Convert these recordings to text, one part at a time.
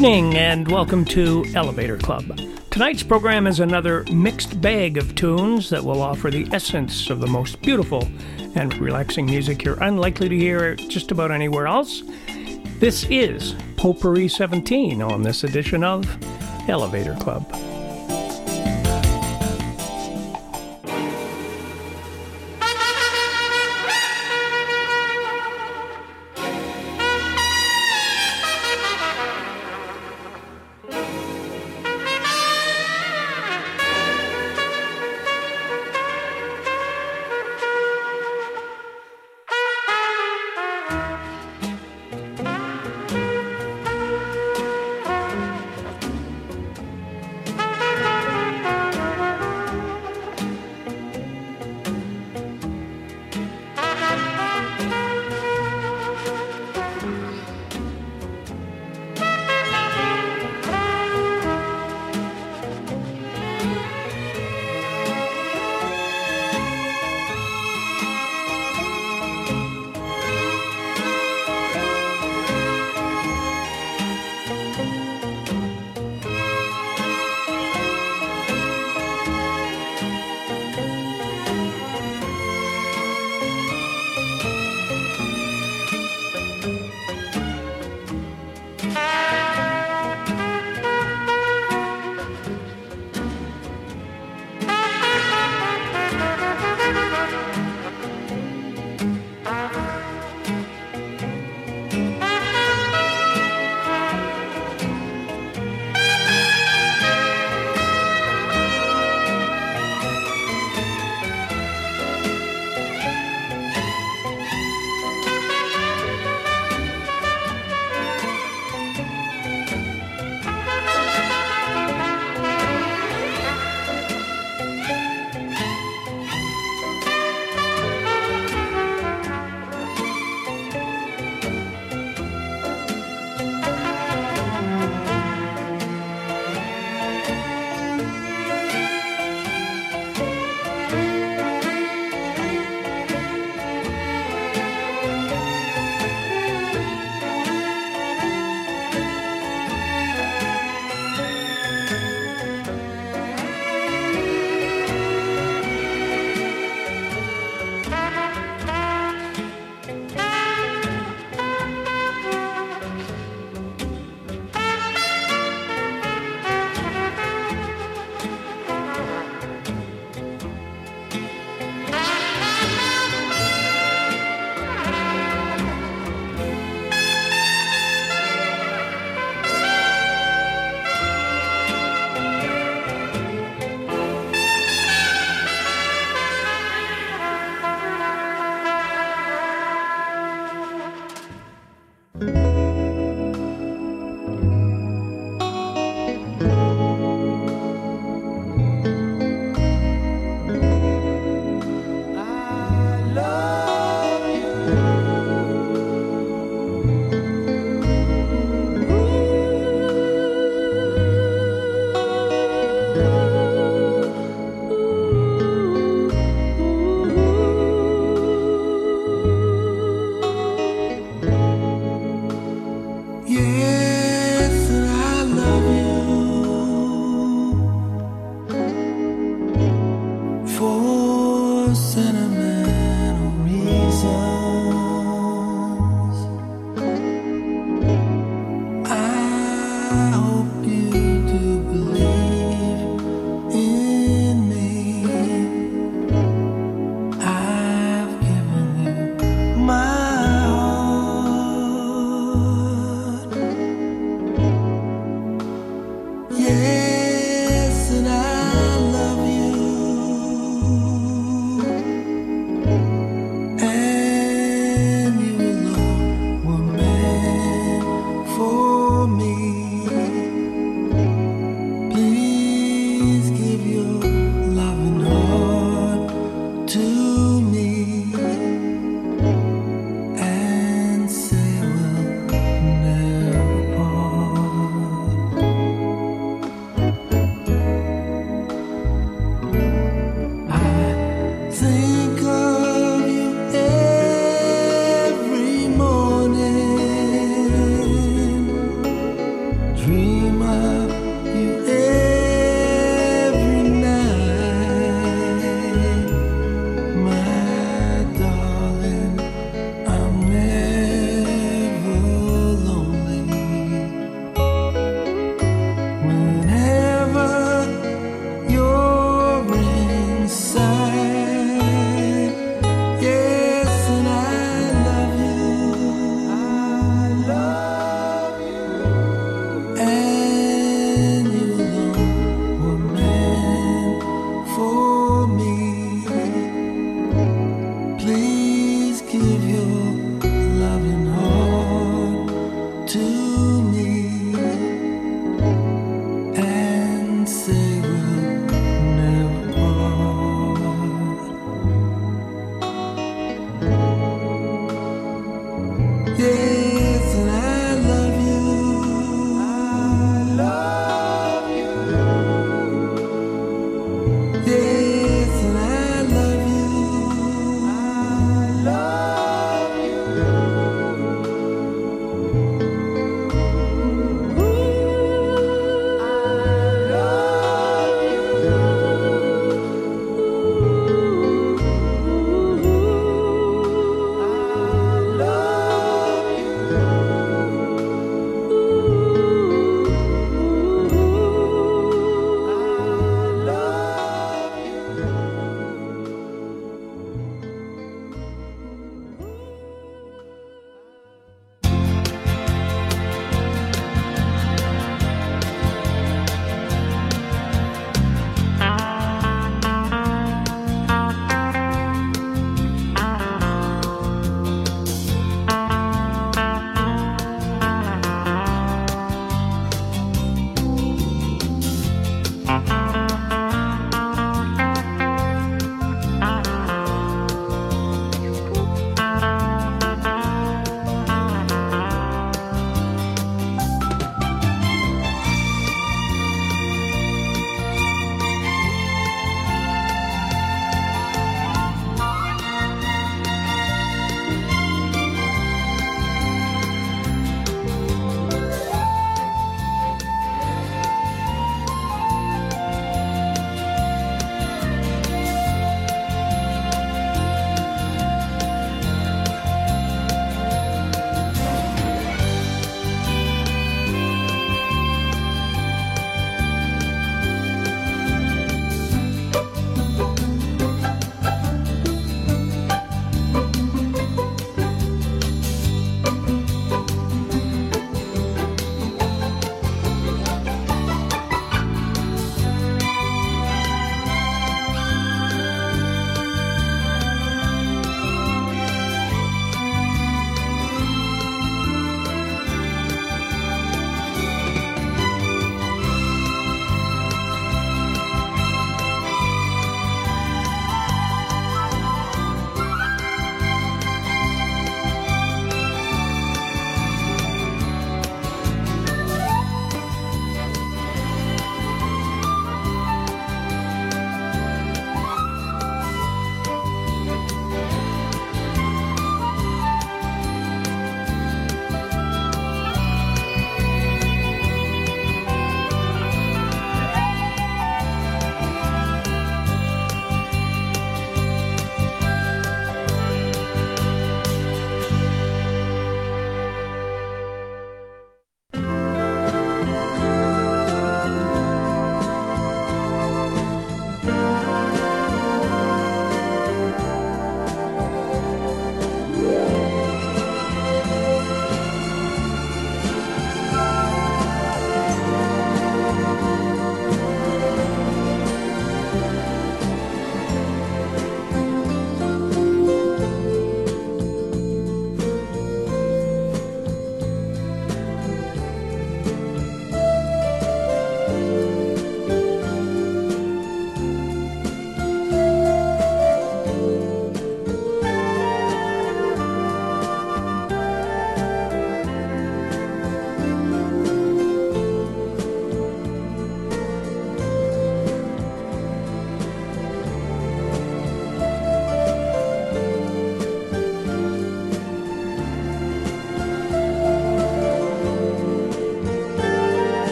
Evening and welcome to Elevator Club. Tonight's program is another mixed bag of tunes that will offer the essence of the most beautiful and relaxing music you're unlikely to hear just about anywhere else. This is Potpourri 17 on this edition of Elevator Club.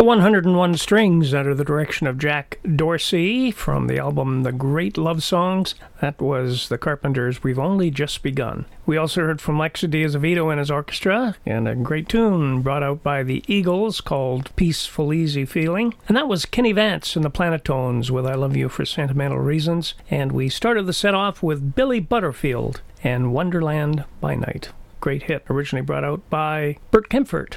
The 101 Strings under the direction of Jack Dorsey from the album The Great Love Songs. That was the Carpenters' We've Only Just Begun. We also heard from Lex DeAzevedo and his orchestra, and a great tune brought out by the Eagles called Peaceful Easy Feeling. And that was Kenny Vance and the Planotones with I Love You for Sentimental Reasons. And we started the set off with Billy Butterfield and Wonderland by Night. Great hit, originally brought out by Bert Kaempfert.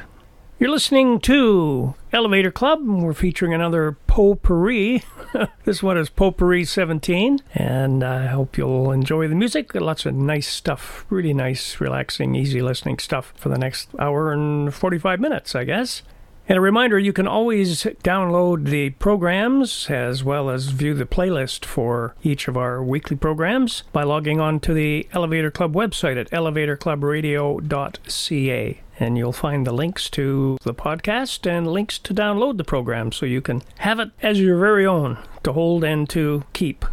You're listening to Elevator Club. We're featuring another potpourri. this one is Potpourri 17, and I hope you'll enjoy the music. Lots of nice stuff, really nice, relaxing, easy listening stuff for the next hour and 45 minutes, I guess. And a reminder you can always download the programs as well as view the playlist for each of our weekly programs by logging on to the Elevator Club website at elevatorclubradio.ca and you'll find the links to the podcast and links to download the program so you can have it as your very own to hold and to keep.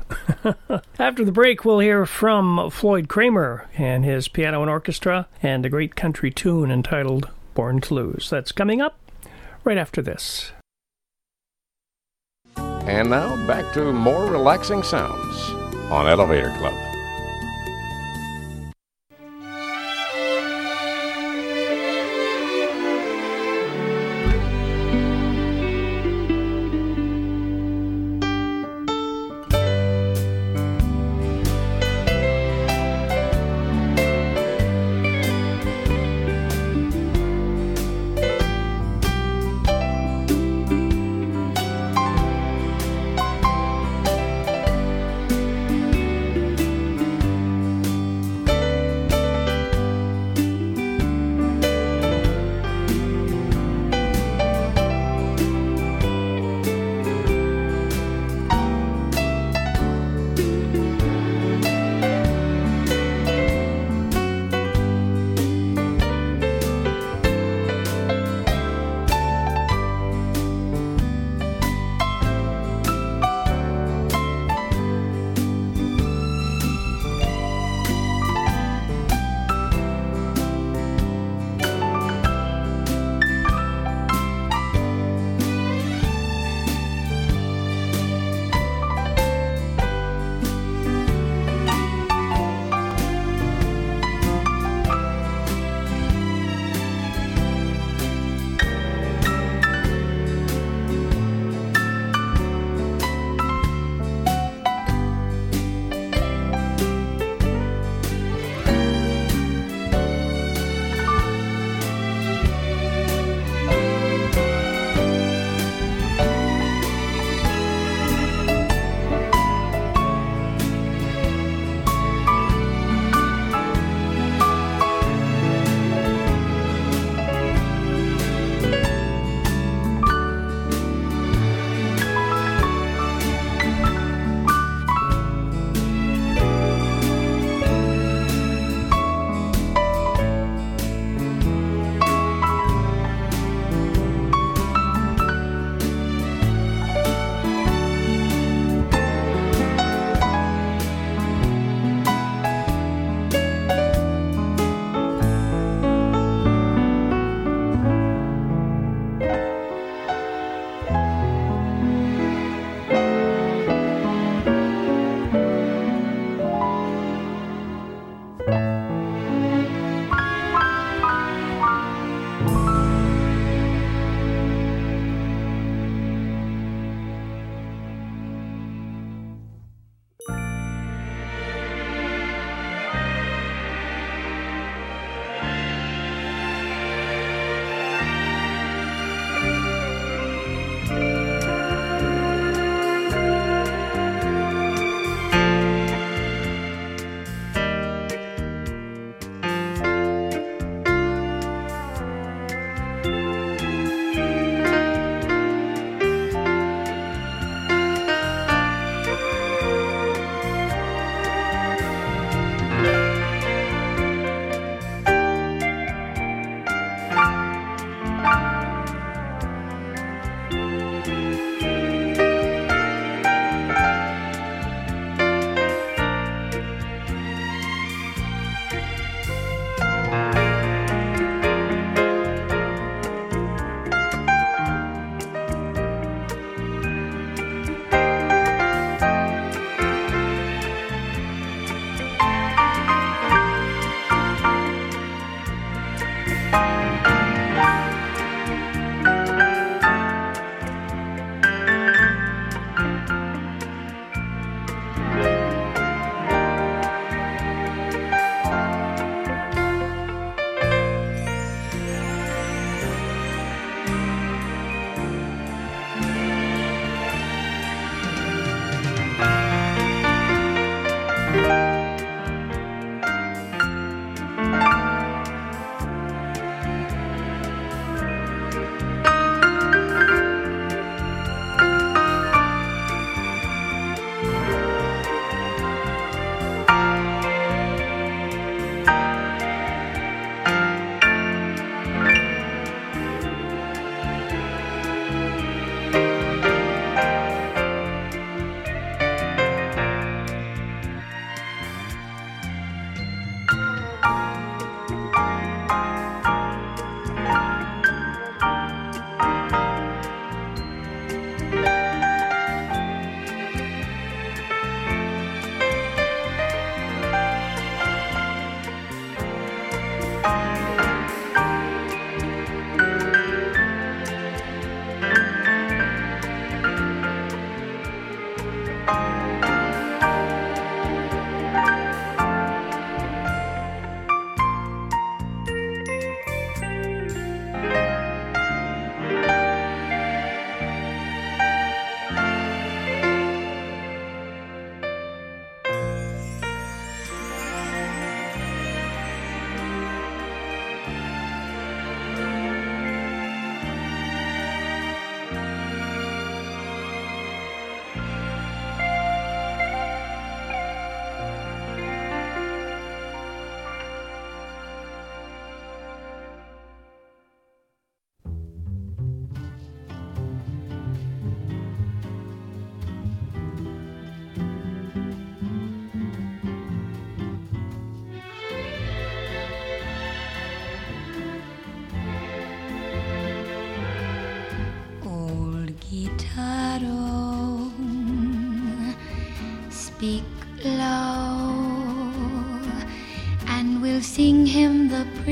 After the break, we'll hear from Floyd Cramer and his piano and orchestra and a great country tune entitled Born to Lose. That's coming up right after this. And now back to more relaxing sounds on Elevator Club.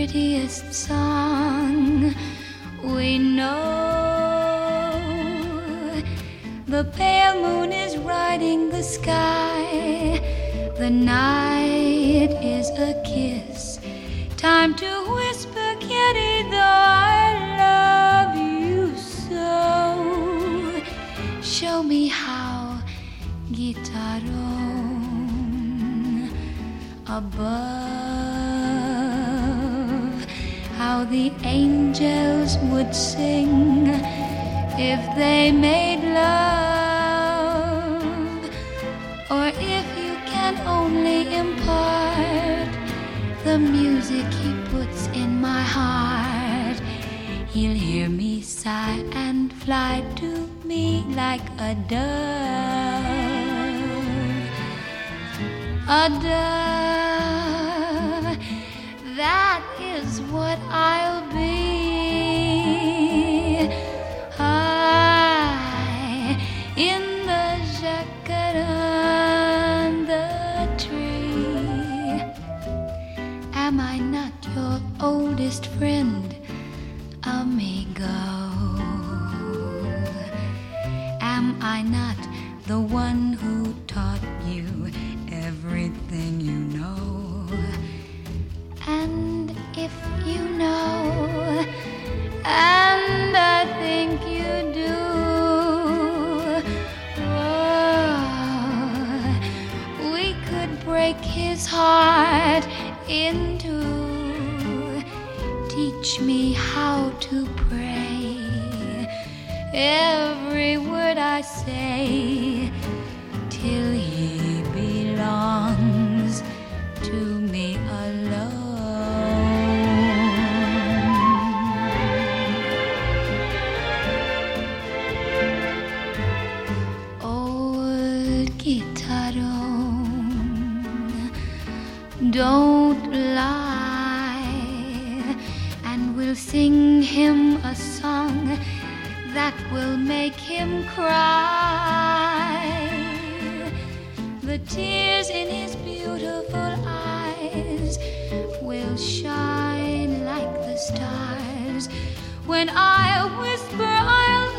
prettiest song. tears in his beautiful eyes will shine like the stars. When I whisper I'll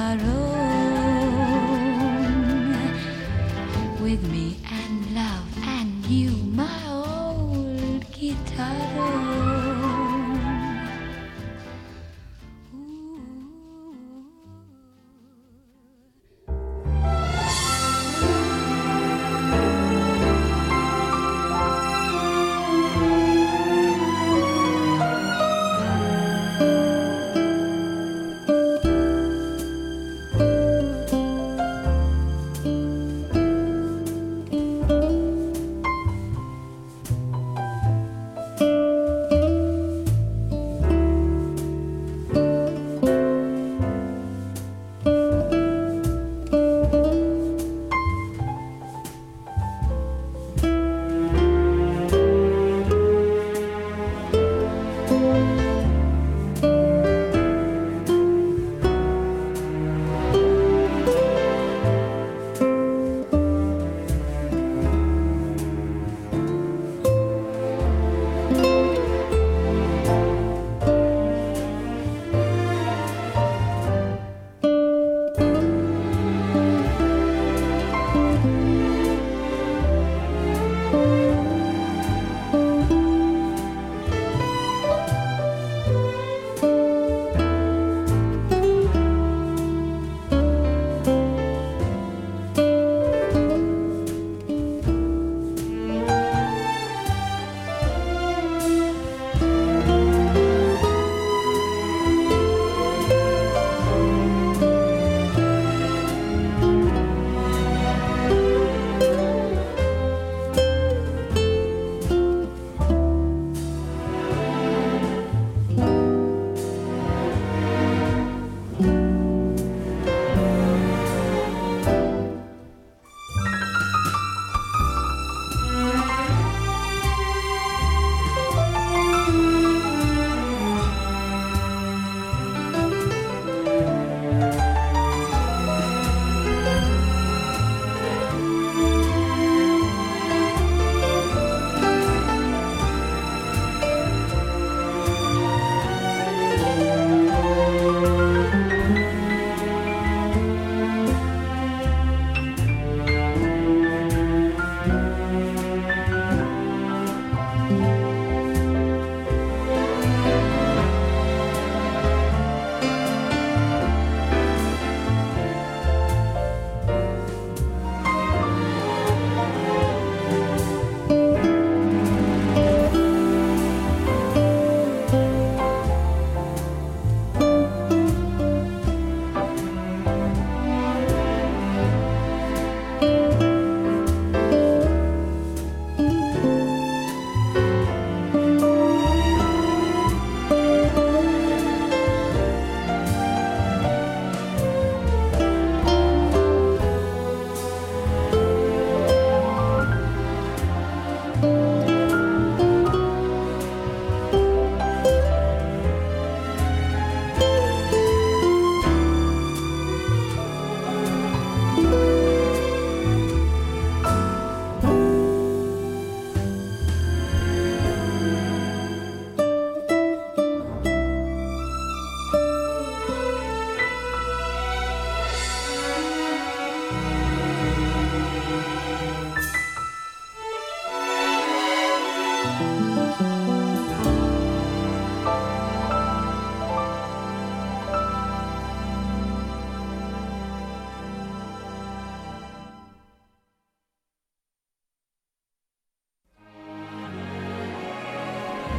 I wrote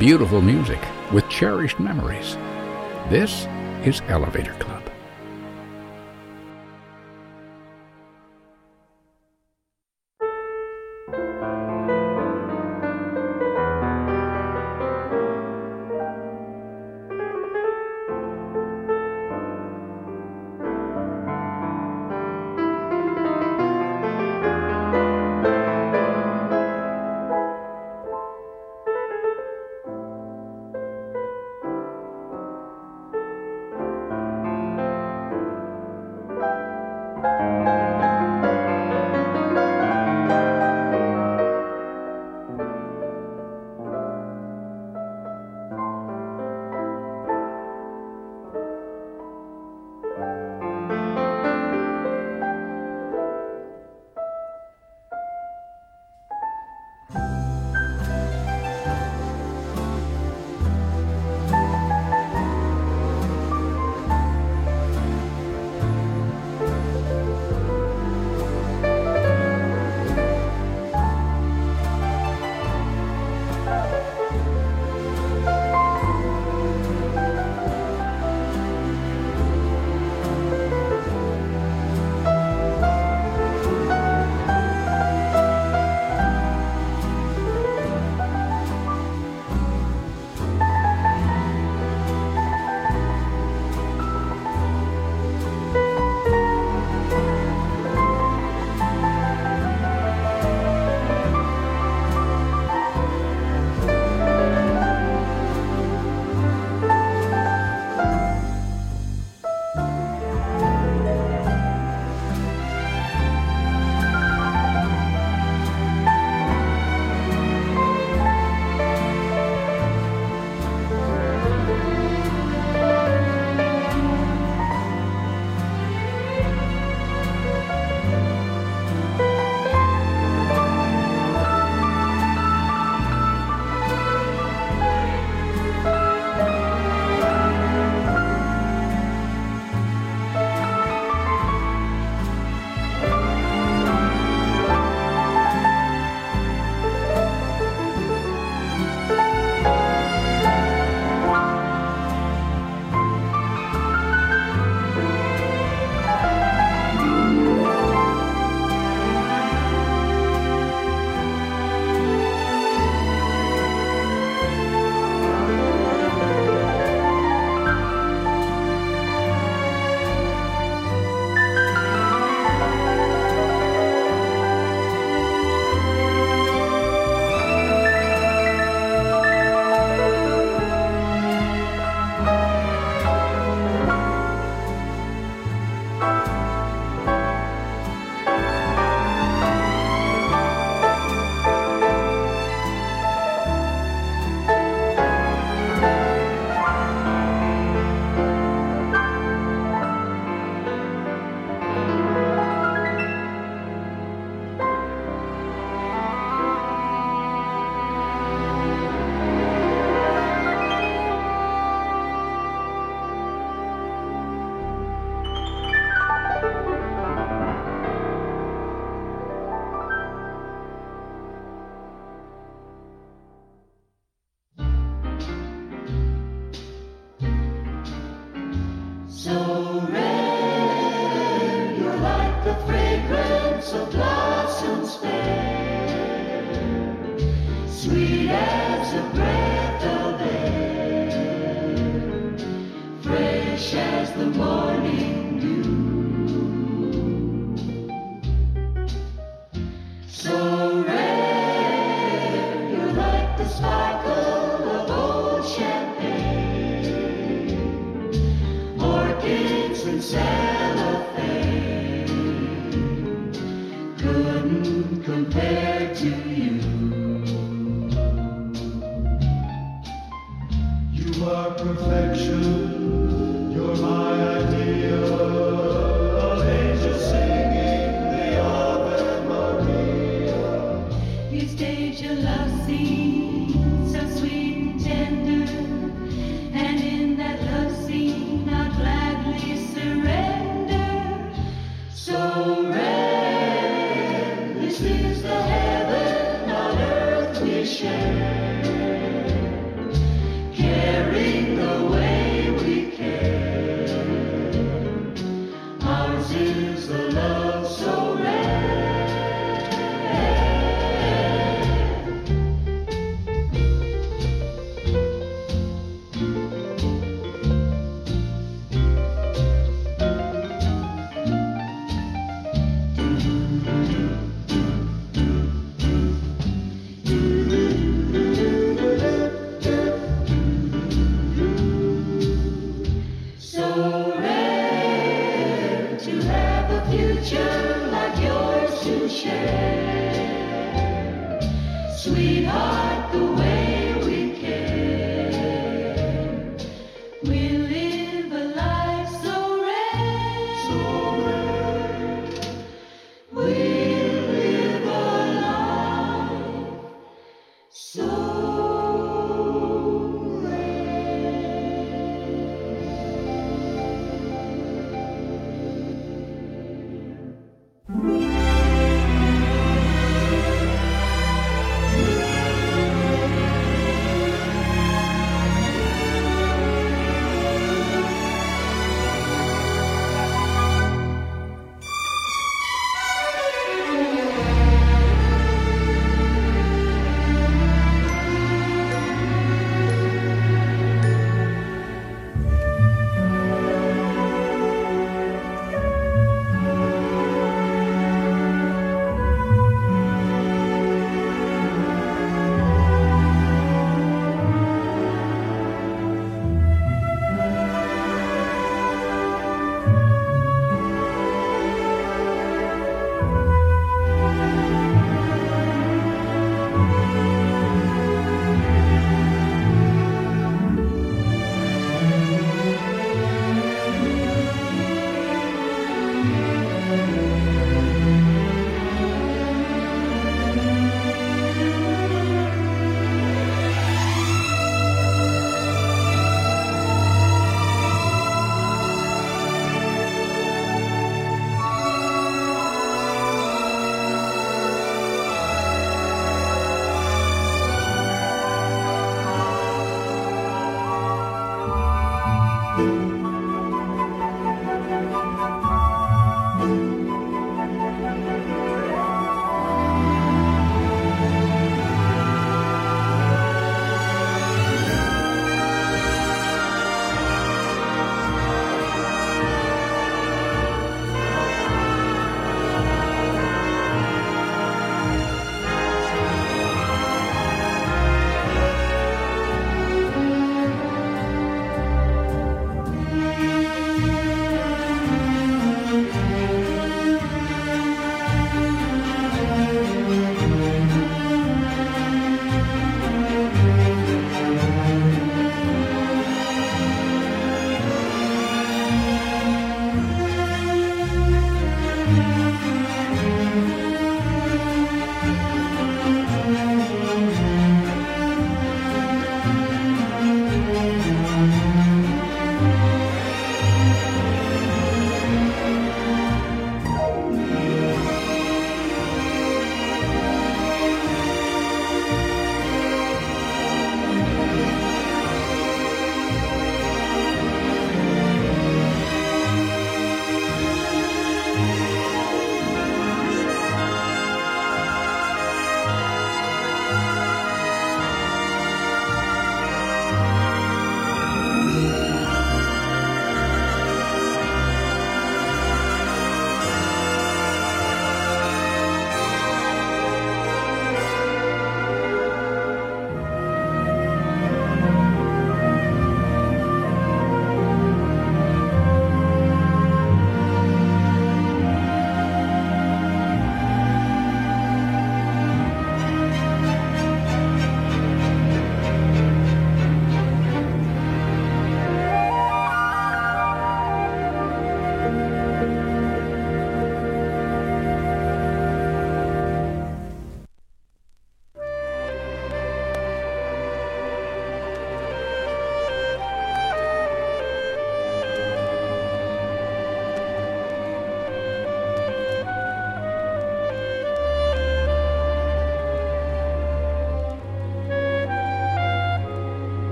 beautiful music with cherished memories. This is Elevator Club.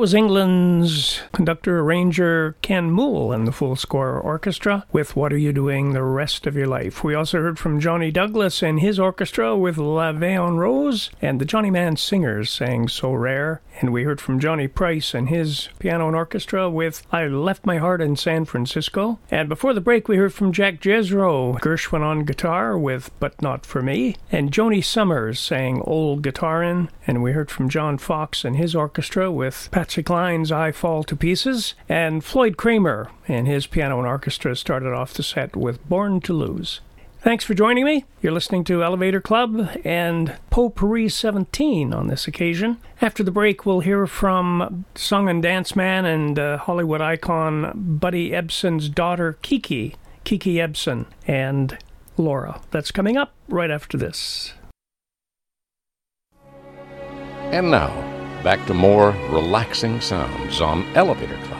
Was England's conductor arranger Ken Moule and the Full Score Orchestra with What Are You Doing the Rest of Your Life. We also heard from Johnny Douglas and his orchestra with La en Rose, and the Johnny Mann Singers sang So Rare. And we heard from Johnny Price and his piano and orchestra with I Left My Heart in San Francisco. And before the break, we heard from Jack Jezzro, Gershwin on guitar with But Not For Me, and Joanie Sommers sang Old Guitaron. And we heard from John Fox and his orchestra with Patsy Cline's I Fall to Pieces, and Floyd Cramer and his piano and orchestra started off the set with Born to Lose. Thanks for joining me. You're listening to Elevator Club and Potpourri 17 on this occasion. After the break, we'll hear from song and dance man and uh, Hollywood icon Buddy Ebsen's daughter, Kiki, Kiki Ebsen, and Laura. That's coming up right after this. And now, back to more relaxing sounds on Elevator Club.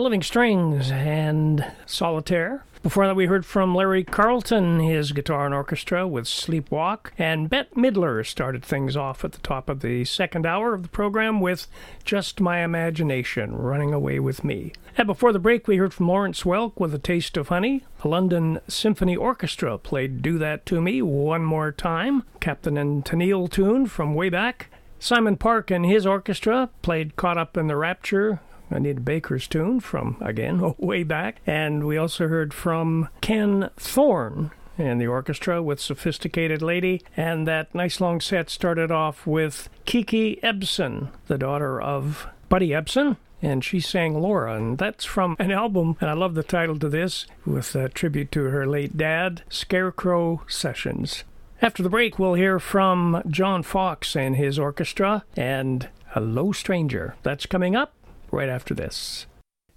The Living Strings and Solitaire. Before that, we heard from Larry Carlton, his guitar and orchestra with Sleepwalk, and Bette Midler started things off at the top of the second hour of the program with Just My Imagination, Running Away with Me. And before the break, we heard from Lawrence Welk with A Taste of Honey. The London Symphony Orchestra played Do That To Me one more time, Captain and Tennille tune from way back. Simon Park and his orchestra played Caught Up in the Rapture, Anita Baker's tune from, again, way back. And we also heard from Ken Thorne and the orchestra with Sophisticated Lady. And that nice long set started off with Kiki Ebsen, the daughter of Buddy Ebsen. And she sang Laura, and that's from an album, and I love the title to this, with a tribute to her late dad, Scarecrow Sessions. After the break, we'll hear from John Fox and his orchestra and Hello Stranger. That's coming up right after this.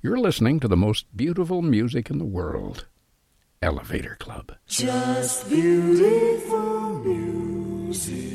You're listening to the most beautiful music in the world Elevator Club. Just beautiful music.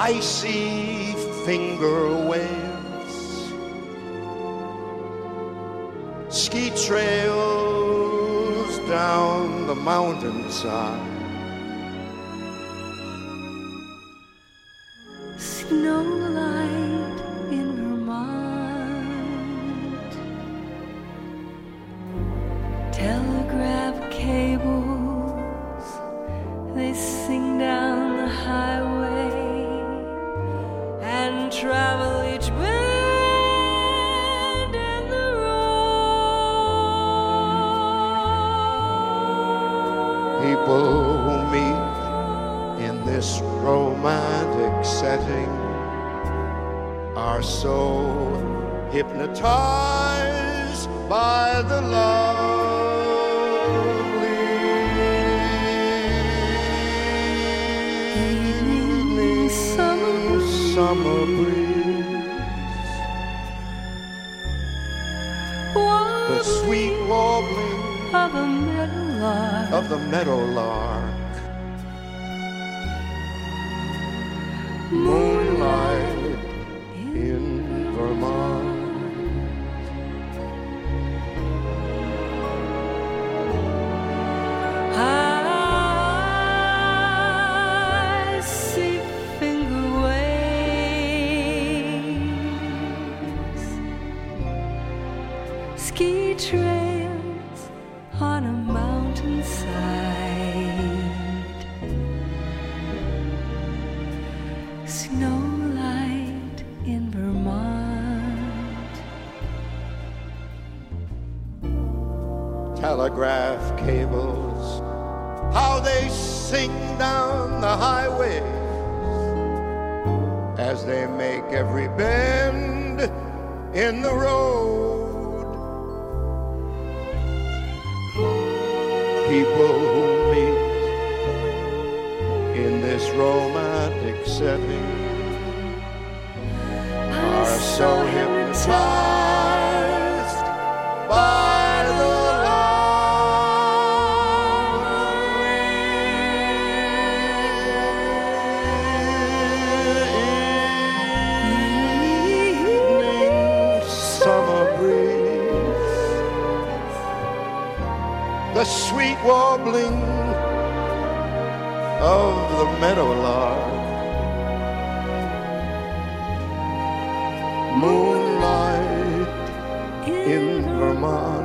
I see finger waves, ski trails down the mountainside. people who meet in this romantic setting are so hypnotized. sweet warbling of the meadowlark. Moonlight in Vermont. mind.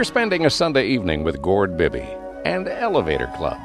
You're spending a Sunday evening with Gord Bibby and Elevator Club.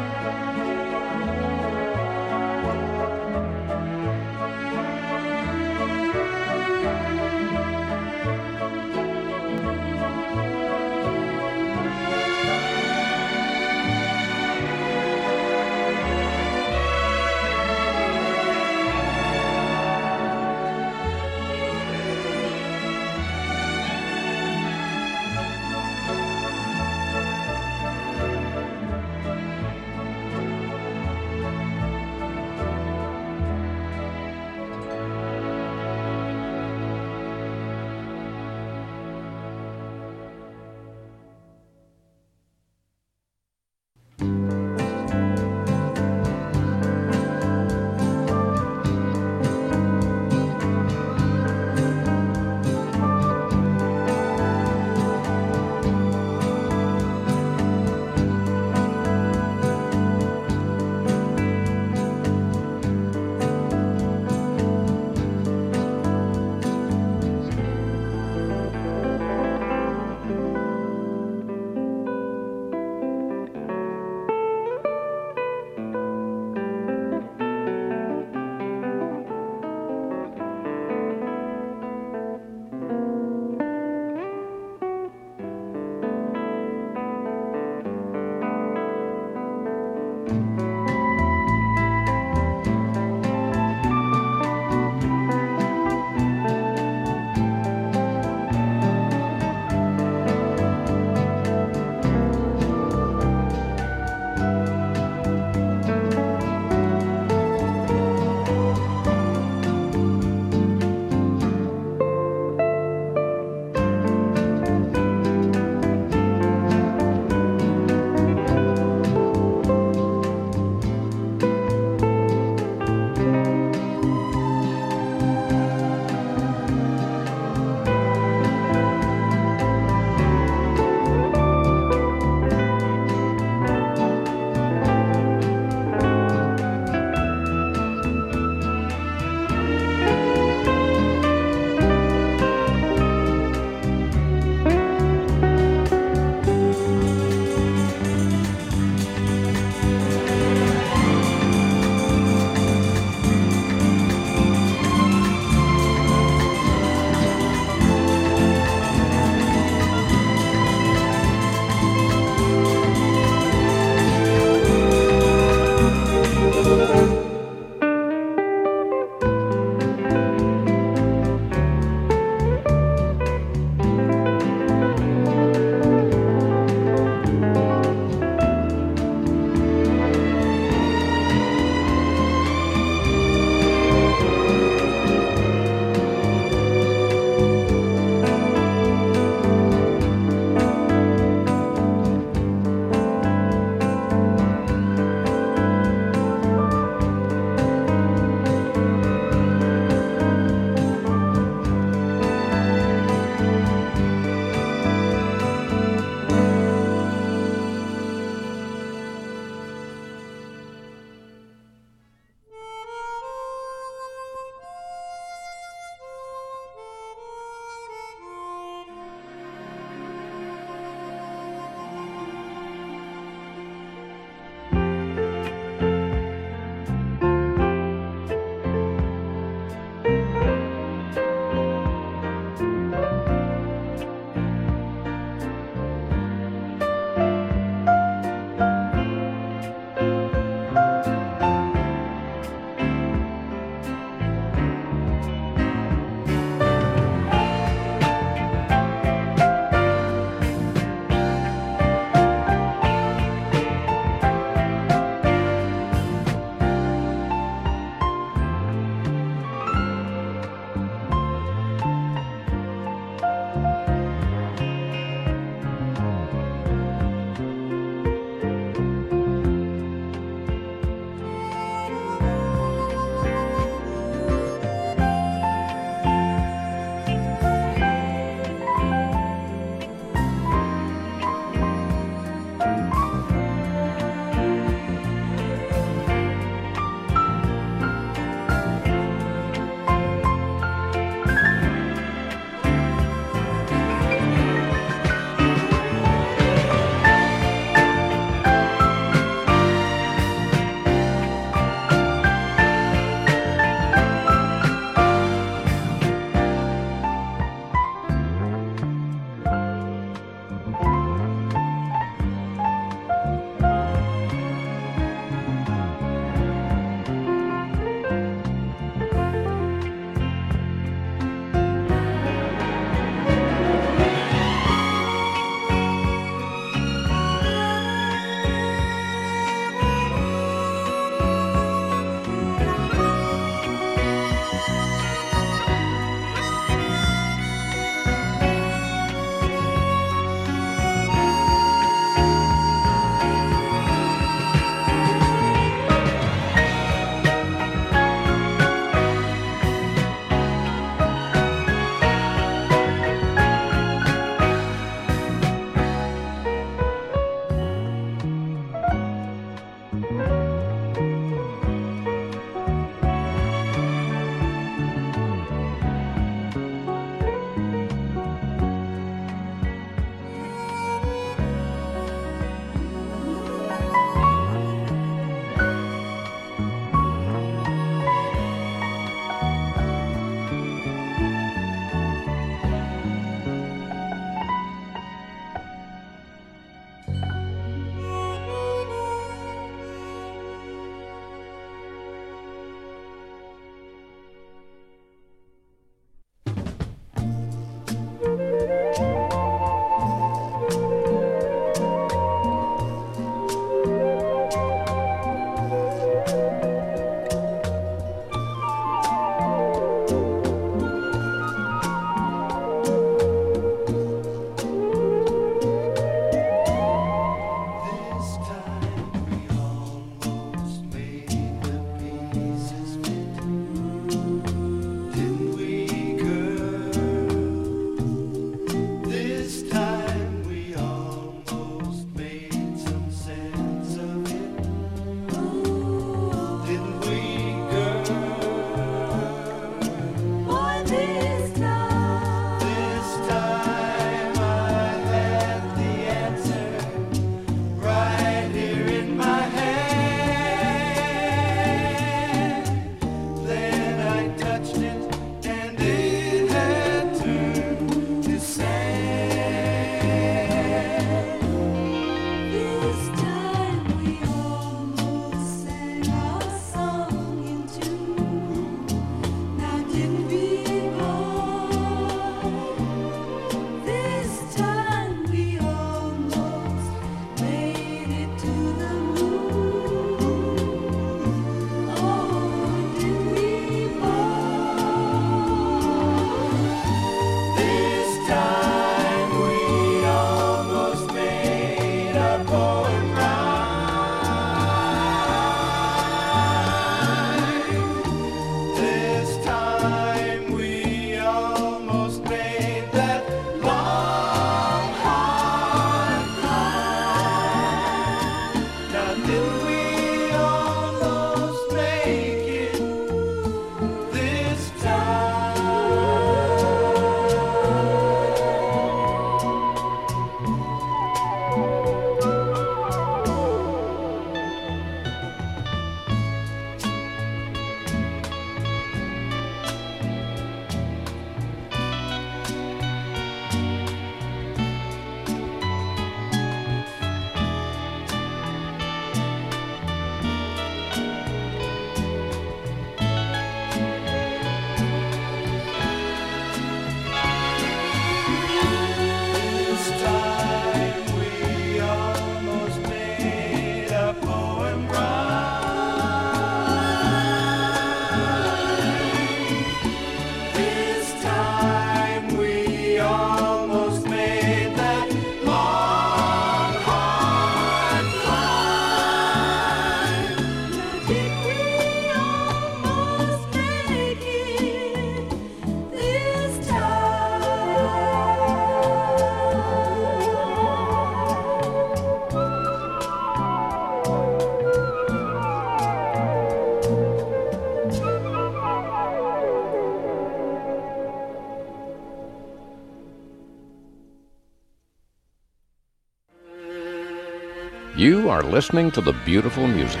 Are listening to the beautiful music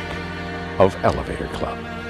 of Elevator Club.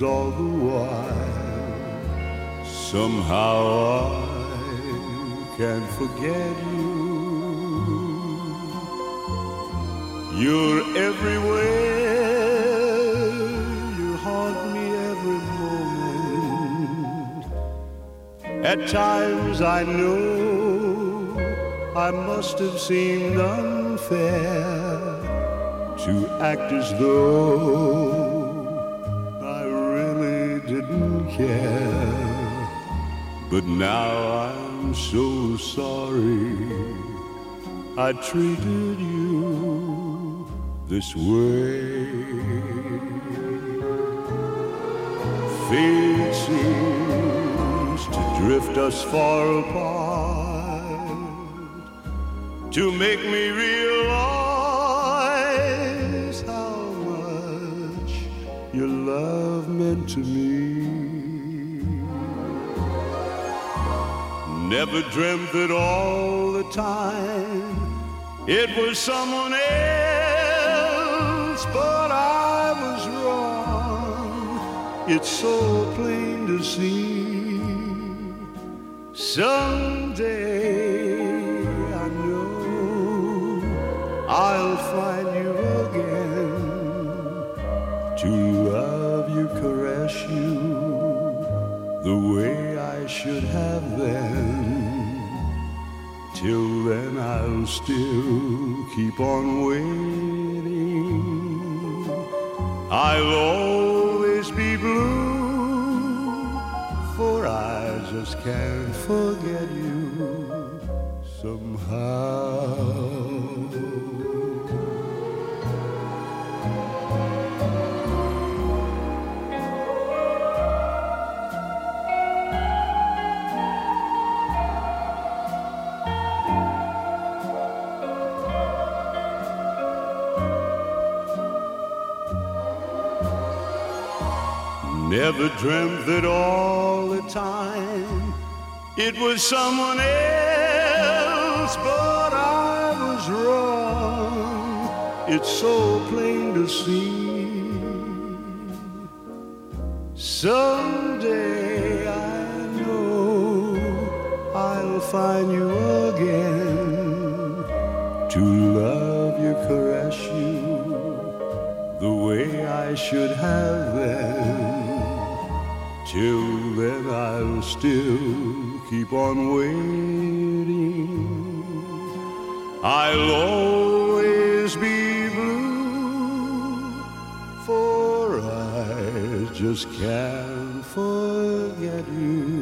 Lingers all the while. Somehow I can't forget you. You're everywhere. You haunt me every moment. At times I know I must have seemed unfair to act as though But now I'm so sorry I treated you this way. Fate seems to drift us far apart to make me realize how much your love meant to me. Never dreamt that all the time it was someone else, but I was wrong. It's so plain to see. Someday I know I'll find you again to love you, caress you the way I should have then. Then, I'll still keep on waiting. I'll always be blue, for I just can't forget you somehow. Never dreamt that all the time it was someone else, but I was wrong. It's so plain to see. Someday I know I'll find you again to love you, caress you the way I should have been. Till then, I'll still keep on waiting. I'll always be blue, for I just can't forget you.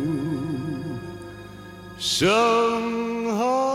Well,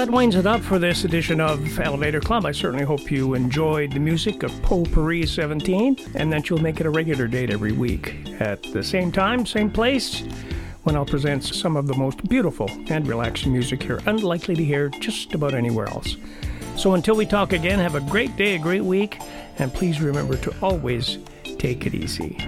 that winds it up for this edition of Elevator Club. I certainly hope you enjoyed the music of Potpourri 17 and that you'll make it a regular date every week at the same time, same place, when I'll present some of the most beautiful and relaxing music you're unlikely to hear just about anywhere else. So until we talk again, have a great day, a great week, and please remember to always take it easy.